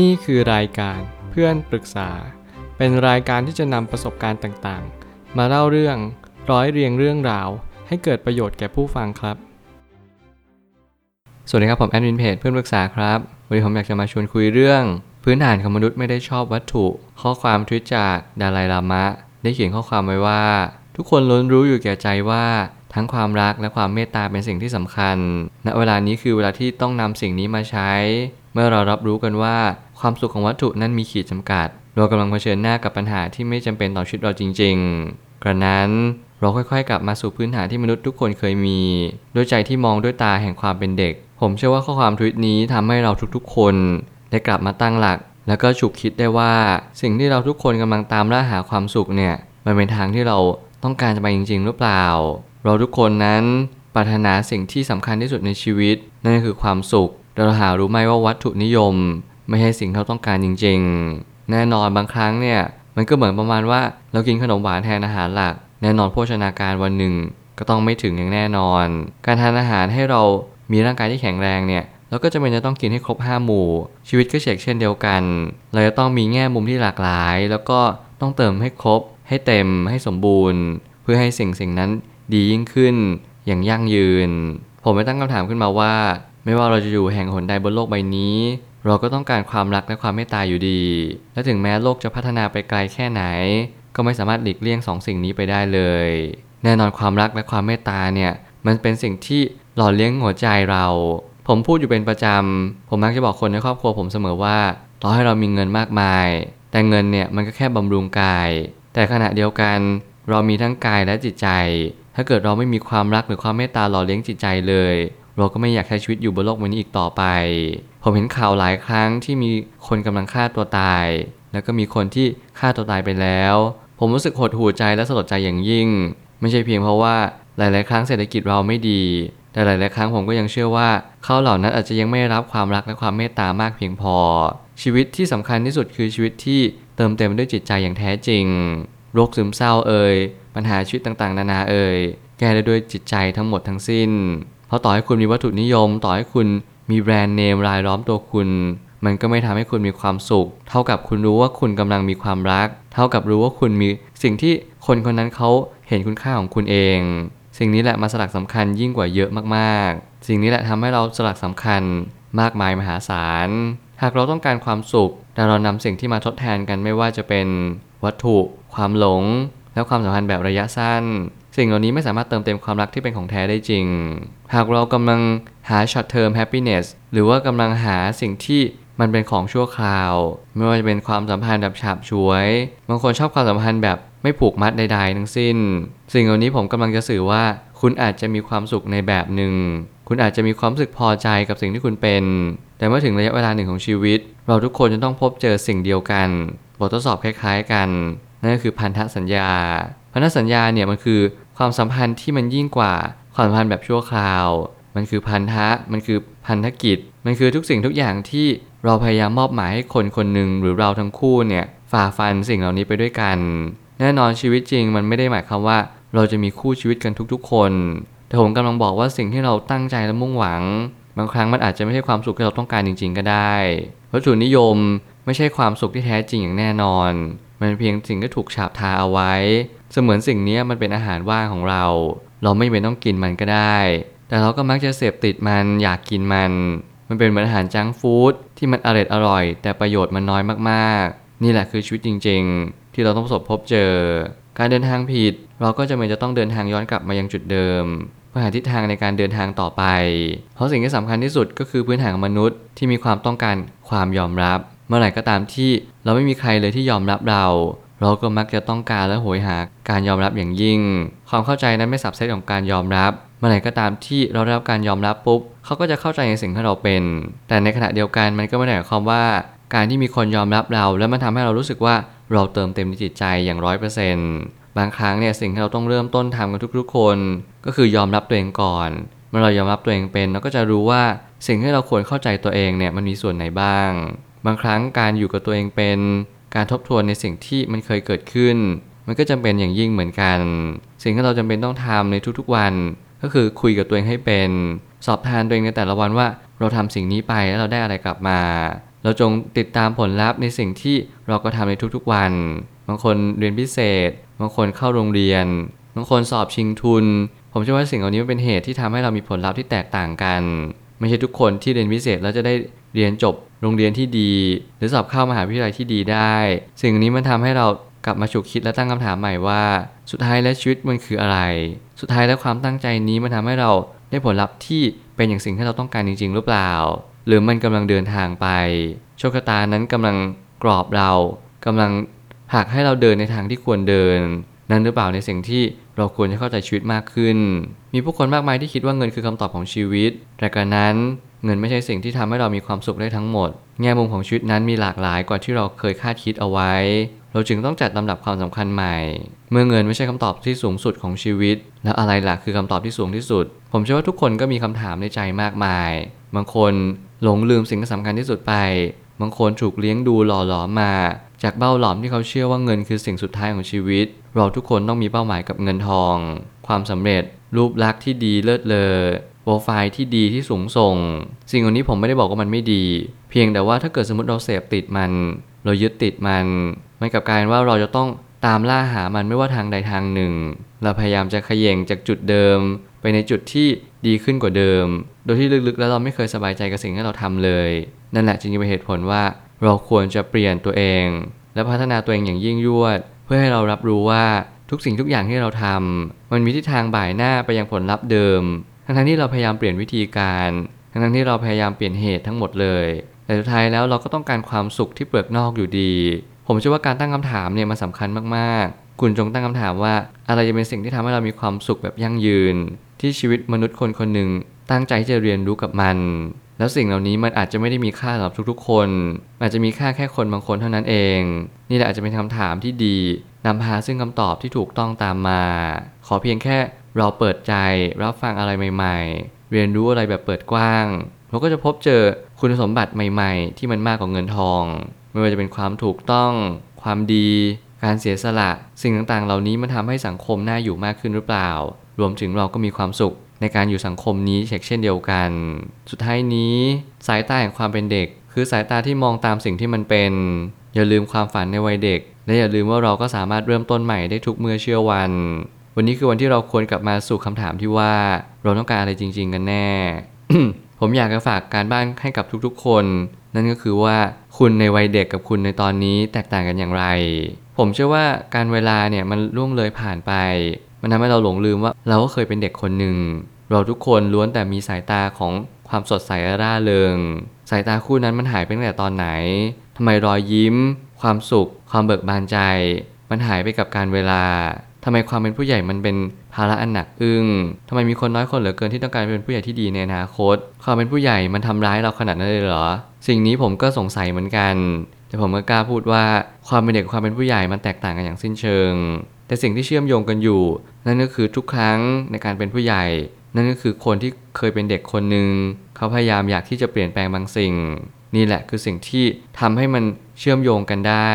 นี่คือรายการเพื่อนปรึกษา เป็นรายการที่จะนำประสบการณ์ต่างๆ มาเล่าเรื่องร้อยเรียงเรื่องราว ให้เกิดประโยชน์แก่ผู้ฟังครับ สวัสดีครับผมแอดมินเพจเพื่อนปรึกษาครับ วันนี้ผมอยากจะมาชวนคุยเรื่อง พื้นฐานของมนุษย์ไม่ได้ชอบวัตถุ ข้อความทวิตจากดาลายลามะ ได้เขียนข้อความไว้ว่า ทุกคนล้วนรู้อยู่แก่ใจว่าทั้งความรักและความเมตตาเป็นสิ่งที่สำคัญ ณ เวลานี้คือเวลาที่ต้องนำสิ่งนี้มาใช้ เมื่อเรารับรู้กันว่าความสุขของวัตถุนั้นมีขีดจำกัด เรากำลังเผชิญหน้ากับปัญหาที่ไม่จำเป็นต่อชีวิตเราจริง ๆ กระนั้นเราค่อยๆ กลับมาสู่พื้นฐานที่มนุษย์ทุกคนเคยมี ด้วยใจที่มองด้วยตาแห่งความเป็นเด็ก ผมเชื่อว่าข้อความทวิตนี้ทำให้เราทุกๆ คน ได้กลับมาตั้งหลัก แล้วก็ฉุกคิดได้ว่า สิ่งที่เราทุกคนกำลังตามล่าหาความสุขเนี่ยมันเป็นทางที่เราต้องการจะไปจริง ๆ หรือเปล่า เราทุกคนนั้นปรารถนาสิ่งที่สำคัญที่สุดในชีวิตนั่นคือความสุข เราหารู้ไหมว่าวัตถุนิยม ไม่ใช่สิ่งที่เราต้องการจริง ๆ แน่นอนบางครั้งเนี่ยมันก็เหมือนประมาณว่าเรากินขนมหวานแทนอาหารหลัก แน่นอนโภชนาการวันหนึ่งก็ต้องไม่ถึงอย่างแน่นอน การทานอาหารให้เรามีร่างกายที่แข็งแรงเนี่ยเราก็จะเป็นจะต้องกินให้ครบ5หมู่ ชีวิตก็เฉกเช่นเดียวกันเราจะต้องมีแง่มุมที่หลากหลาย แล้วก็ต้องเติมให้ครบ ให้เต็มให้สมบูรณ์ เพื่อให้สิ่งสิ่งนั้นดียิ่งขึ้นอย่างยั่งยืน ผมไม่ตั้งคำถามขึ้นมาว่า ไม่ว่าเราจะอยู่แห่งหนใดบนโลกใบนี้ เราก็ต้องการความรักและความเมตตาอยู่ดี และถึงแม้โลกจะพัฒนาไปไกลแค่ไหน ก็ไม่สามารถหลีกเลี่ยงสองสิ่งนี้ไปได้เลย แน่นอนความรักและความเมตตาเนี่ยมันเป็นสิ่งที่หล่อเลี้ยงหัวใจเรา ผมพูดอยู่เป็นประจำ ผมมักจะบอกคนในครอบครัวผมเสมอว่า ต่อให้เรามีเงินมากมาย แต่เงินเนี่ยมันก็แค่บำรุงกาย แต่ขณะเดียวกัน เรามีทั้งกายและจิตใจ ถ้าเกิดเราไม่มีความรักหรือความเมตตาหล่อเลี้ยงจิตใจเลย เราก็ไม่อยากใช้ชีวิตอยู่บนโลกใบนี้อีกต่อไป ผมเห็นข่าวหลายครั้งที่มีคนกำลังฆ่าตัวตาย แล้วก็มีคนที่ฆ่าตัวตายไปแล้ว ผมรู้สึกหดหู่ใจและสลดใจอย่างยิ่ง ไม่ใช่เพียงเพราะว่าหลาย ๆ ครั้งเศรษฐกิจเราไม่ดี แต่หลาย ๆ ครั้งผมก็ยังเชื่อว่าเขาเหล่านั้นอาจจะยังไม่รับความรักและความเมตตามากเพียงพอ ชีวิตที่สำคัญที่สุดคือชีวิตที่เติมเต็มด้วยจิตใจอย่างแท้จริง โรคซึมเศร้าเอ่ย ปัญหาชีวิตต่าง ๆ นานาเอ่ย แก้ได้ด้วยจิตใจทั้งหมดทั้งสิ้น ราะต่อให้คุณมีวัตถุนิยม ต่อให้คุณมีแบรนด์เนมรายล้อมตัวคุณ มันก็ไม่ทำให้คุณมีความสุข เท่ากับคุณรู้ว่าคุณกำลังมีความรัก เท่ากับรู้ว่าคุณมีสิ่งที่คนคนนั้นเขาเห็นคุณค่าของคุณเอง สิ่งนี้แหละมาสลักสำคัญยิ่งกว่าเยอะมากๆ สิ่งนี้แหละทำให้เราสลักสำคัญมากมายมหาศาล หากเราต้องการความสุข แต่เรานำสิ่งที่มาทดแทนกันไม่ว่าจะเป็นวัตถุ ความหลง และความสัมพันธ์แบบระยะสั้น สิ่งเหล่านี้ไม่สามารถเติมเต็มความรักที่เป็นของแท้ได้จริง หากเรากำลังหา short term happiness หรือว่ากำลังหาสิ่งที่มันเป็นของชั่วคราว ไม่ว่าจะเป็นความสัมพันธ์แบบฉาบฉวย บางคนชอบความสัมพันธ์แบบไม่ผูกมัดใดๆทั้งสิ้น สิ่งเหล่านี้ผมกำลังจะสื่อว่า คุณอาจจะมีความสุขในแบบหนึ่ง คุณอาจจะมีความรู้สึกพอใจกับสิ่งที่คุณเป็น แต่เมื่อถึงระยะเวลาหนึ่งของชีวิต เราทุกคนจะต้องพบเจอสิ่งเดียวกัน บททดสอบคล้ายๆกัน นั่นก็คือพันธสัญญา พันธสัญญาเนี่ยมันคือ ความสัมพันธ์ที่มันยิ่งกว่า ความสัมพันธ์แบบชั่วคราว มันคือพันธะ มันคือพันธกิจ มันคือทุกสิ่งทุกอย่างที่เราพยายามมอบหมายให้คนคนหนึ่งหรือเราทั้งคู่เนี่ยฝ่าฟันสิ่งเหล่านี้ไปด้วยกัน แน่นอนชีวิตจริงมันไม่ได้หมายความว่า เราจะมีคู่ชีวิตกันทุกๆ คน แต่ผมกำลังบอกว่าสิ่งที่เราตั้งใจและมุ่งหวัง บางครั้งมันอาจจะไม่ใช่ความสุขที่เราต้องการจริง ๆ ก็ได้วัตถุนิยมไม่ใช่ความสุขที่แท้จริงอย่างแน่นอน มันเพียงสิ่งที่ถูกฉาบทาเอาไว้ เสมือนสิ่งนี้มันเป็นอาหารว่างของเรา เราไม่เป็นต้องกินมันก็ได้ แต่เราก็มักจะเสพติดมันอยากกินมัน มันเป็นเหมือนอาหารจังฟู้ดที่มันอร่อยอร่อย แต่ประโยชน์มันน้อยมากๆ นี่แหละคือชีวิตจริง ๆ ที่เราต้องประสบพบเจอ การเดินทางผิด เราก็จะเป็นจะต้องเดินทางย้อนกลับมายังจุดเดิมเพื่อหาทิศทางในการเดินทางต่อไป เพราะสิ่งที่สำคัญที่สุดก็คือพื้นฐานของมนุษย์ที่มีความต้องการความยอมรับ มื่อไหร่ก็ตามที่เราไม่มีใครเลยที่ยอมรับเรา เราก็มักจะต้องการและโหยหาการยอมรับอย่างยิ่ง ความเข้าใจนั้นไม่สับเซตของการยอมรับ เมื่อไหร่ก็ตามที่เราได้รับการยอมรับปุ๊บเขาก็จะเข้าใจในสิ่งที่เราเป็น แต่ในขณะเดียวกันมันก็ไม่ได้หมายความว่า การที่มีคนยอมรับเรา แล้วมันทำให้เรารู้สึกว่าเราเติมเต็มในจิตใจอย่างร้อยเปอร์เซ็นต์บางครั้งเนี่ยสิ่งที่เราต้องเริ่มต้นทำกันทุกๆ คน ก็คือยอมรับตัวเองก่อน เมื่อเรายอมรับตัวเองเป็นเราก็จะรู้ว่าสิ่งที่เราควรเข้าใจตัวเองเนี่ยมันมีส่วนไหนบ้าง บางครั้งการอยู่กับตัวเองเป็น การทบทวนในสิ่งที่มันเคยเกิดขึ้น มันก็จำเป็นอย่างยิ่งเหมือนกัน สิ่งที่เราจำเป็นต้องทำในทุกๆวัน ก็คือคุยกับตัวเองให้เป็น สอบทานตัวเองในแต่ละวันว่าเราทำสิ่งนี้ไปแล้วเราได้อะไรกลับมา เราจงติดตามผลลัพธ์ในสิ่งที่เราก็ทำในทุกๆวัน บางคนเรียนพิเศษ บางคนเข้าโรงเรียน บางคนสอบชิงทุน ผมเชื่อว่าสิ่งเหล่านี้เป็นเหตุที่ทำให้เรามีผลลัพธ์ที่แตกต่างกัน ไม่ใช่ทุกคนที่เรียนพิเศษแล้วจะได้เรียนจบ โรงเรียนที่ดี หรือสอบเข้ามหาวิทยาลัยที่ดีได้ สิ่งนี้มันทำให้เรากลับมาฉุกคิดและตั้งคำถามใหม่ว่า สุดท้ายแล้วชีวิตมันคืออะไร สุดท้ายแล้วความตั้งใจนี้มันทำให้เราได้ผลลัพธ์ที่เป็นอย่างสิ่งที่เราต้องการจริง ๆ หรือเปล่า หรือมันกำลังเดินทางไป โชคชะตานั้นกำลังกรอบเรากำลังผลักให้เราเดินในทางที่ควรเดิน นั่นหรือเปล่าในสิ่งที่เราควรจะเข้าใจชีวิตมากขึ้น มีผู้คนมากมายที่คิดว่าเงินคือคำตอบของชีวิต แต่การนั้น เงินไม่ใช่สิ่งที่ทำให้เรามีความสุขได้ทั้งหมด แง่มุมของชีวิตนั้นมีหลากหลายกว่าที่เราเคยคาดคิดเอาไว้ เราจึงต้องจัดลำดับความสำคัญใหม่ เมื่อเงินไม่ใช่คำตอบที่สูงสุดของชีวิต แล้วอะไรล่ะคือคำตอบที่สูงที่สุด ผมเชื่อว่าทุกคนก็มีคำถามในใจมากมาย บางคนหลงลืมสิ่งที่สำคัญที่สุดไป บางคนถูกเลี้ยงดูหล่อหลอมมา จากเบ้าหลอมที่เขาเชื่อว่าเงินคือสิ่งสุดท้ายของชีวิต เราทุกคนต้องมีเป้าหมายกับเงินทอง ความสำเร็จ รูปลักษณ์ที่ดีเลิศเลอ โปรไฟล์ที่ดีที่สูงส่ง สิ่งเหล่านี้ผมไม่ได้บอกว่ามันไม่ดี เพียงแต่ว่าถ้าเกิดสมมติเราเสพติดมัน เรายึดติดมันมันกับการว่าเราจะต้องตามล่าหามันไม่ว่าทางใดทางหนึ่ง เราพยายามจะขย่งจากจุดเดิม ไปในจุดที่ดีขึ้นกว่าเดิม โดยที่ลึกๆ แล้วเราไม่เคยสบายใจกับสิ่งที่เราทำเลย นั่นแหละจึงเป็นเหตุผลว่าเราควรจะเปลี่ยนตัวเอง และพัฒนาตัวเองอย่างยิ่งยวด เพื่อให้เรารับรู้ว่าทุกสิ่งทุกอย่างที่เราทำมันมีทิศทางบ่ายหน้าไปยังผลลัพธ์เดิม ทั้งที่เราพยายามเปลี่ยนวิธีการ ทั้งที่เราพยายามเปลี่ยนเหตุทั้งหมดเลย แต่สุดท้ายแล้วเราก็ต้องการความสุขที่เปลือกนอกอยู่ดี ผมเชื่อว่าการตั้งคำถามเนี่ยมันสาคัญมากๆ คุณจงตั้งคำถามว่า อะไรจะเป็นสิ่งที่ทำให้เรามีความสุขแบบยั่งยืน ที่ชีวิตมนุษย์คนคนหนึ่งตั้งใจที่จะเรียนรู้กับมัน แล้วสิ่งเหล่านี้มันอาจจะไม่ได้มีค่าสำหรับทุกๆ คน อาจจะมีค่าแค่คนบางคนเท่านั้นเอง นี่แหละอาจจะเป็นคำถามที่ดีนำพาซึ่งคำตอบที่ถูกต้องตามมา ขอเพียงแค่ เราเปิดใจรับฟังอะไรใหม่ ๆ เรียนรู้อะไรแบบเปิดกว้างเราก็จะพบเจอคุณสมบัติใหม่ ๆ ที่มันมากกว่าเงินทอง ไม่ว่าจะเป็นความถูกต้อง ความดี การเสียสละ สิ่งต่างๆ เหล่านี้มันทำให้สังคมน่าอยู่มากขึ้นหรือเปล่า รวมถึงเราก็มีความสุขในการอยู่สังคมนี้เช่นเดียวกัน สุดท้ายนี้ สายตาแห่งความเป็นเด็ก คือสายตาที่มองตามสิ่งที่มันเป็น อย่าลืมความฝันในวัยเด็ก และอย่าลืมว่าเราก็สามารถเริ่มต้นใหม่ได้ทุกเมื่อเชื่อวัน วันนี้คือวันที่เราควรกลับมาสู่คำถามที่ว่าเราต้องการอะไรจริง ๆ กันแน่ ผมอยากจะฝากการบ้านให้กับทุกๆ คน นั่นก็คือว่าคุณในวัยเด็กกับคุณในตอนนี้แตกต่างกันอย่างไร ผมเชื่อว่าการเวลาเนี่ยมันล่วงเลยผ่านไป มันทำให้เราหลงลืมว่าเราก็เคยเป็นเด็กคนหนึ่ง เราทุกคนล้วนแต่มีสายตาของความสดใสร่าเริง สายตาคู่นั้นมันหายไปตั้งแต่ตอนไหนทำไมรอยยิ้ม ความสุข ความเบิกบานใจ มันหายไปกับการเวลา ทำไมความเป็นผู้ใหญ่มันเป็นภาระอันหนักอึ้งทำไมมีคนน้อยคนเหลือเกินที่ต้องการเป็นผู้ใหญ่ที่ดีในอนาคต ความเป็นผู้ใหญ่มันทำร้ายเราขนาดนั้นเลยเหรอ สิ่งนี้ผมก็สงสัยเหมือนกัน แต่ผมก็กล้าพูดว่าความเป็นเด็กความเป็นผู้ใหญ่มันแตกต่างกันอย่างสิ้นเชิง แต่สิ่งที่เชื่อมโยงกันอยู่ นั่นก็คือทุกครั้งในการเป็นผู้ใหญ่ นั่นก็คือคนที่เคยเป็นเด็กคนหนึ่งเขาพยายามอยากที่จะเปลี่ยนแปลงบางสิ่ง นี่แหละคือสิ่งที่ทำให้มันเชื่อมโยงกันได้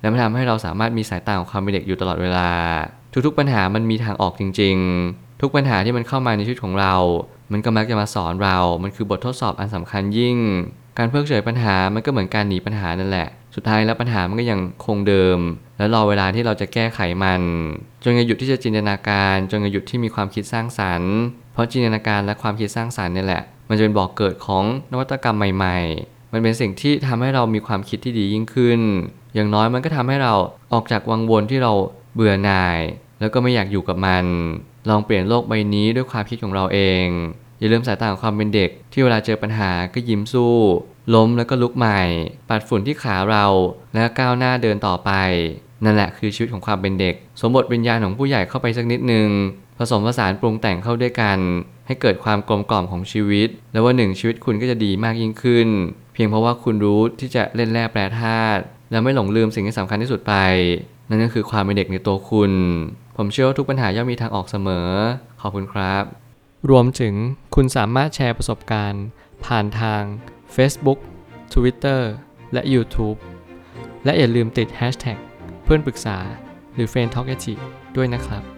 และมันทำให้เราสามารถมีสายตาของความเป็นเด็กอยู่ตลอดเวลา ทุกๆปัญหามันมีทางออกจริง ๆ ทุกปัญหาที่มันเข้ามาในชีวิตของเรา มันก็มักจะมาสอนเรา มันคือบททดสอบอันสำคัญยิ่ง การเพิกเฉยปัญหา มันก็เหมือนการหนีปัญหานั่นแหละ สุดท้ายแล้วปัญหามันก็ยังคงเดิม แล้วรอเวลาที่เราจะแก้ไขมัน จนยหยุดที่จะจินตนาการ จนยหยุดที่มีความคิดสร้างสรรค์ เพราะจินตนาการและความคิดสร้างสรรค์นี่แหละ มันจะเป็นบอกเกิดของนวัตกรรมใหม่ ๆ มันเป็นสิ่งที่ทำให้เรามีความคิดที่ดียิ่งขึ้น อย่างน้อยมันก็ทำให้เราออกจากวังวนที่เราเบื่อหน่าย แล้วก็ไม่อยากอยู่กับมัน ลองเปลี่ยนโลกใบนี้ด้วยความคิดของเราเอง อย่าลืมสายตาของความเป็นเด็ก ที่เวลาเจอปัญหาก็ยิ้มสู้ ล้มแล้วก็ลุกใหม่ ปัดฝุ่นที่ขาเราแล้วก้าวหน้าเดินต่อไป นั่นแหละคือชีวิตของความเป็นเด็ก สมบทวิญญาณของผู้ใหญ่เข้าไปสักนิดนึงผสมผสานปรุงแต่งเข้าด้วยกัน ให้เกิดความกลมกล่อมของชีวิต แล้วว่าหนึ่งชีวิตคุณก็จะดีมากยิ่งขึ้น เพียงเพราะว่าคุณรู้ที่จะเล่นแร่แปรธาตุ และไม่หลงลืมสิ่งที่สำคัญที่สุดไป นั่นก็คือความเป็นเด็กในตัวคุณ ผมเชื่อว่าทุกปัญหาย่อมมีทางออกเสมอ ขอบคุณครับ รวมถึงคุณสามารถแชร์ประสบการณ์ ผ่านทาง Facebook Twitter และ YouTube และอย่าลืมติด Hashtag เพื่อนปรึกษาหรือ f r ร e n d t a l k ด้วยนะครับ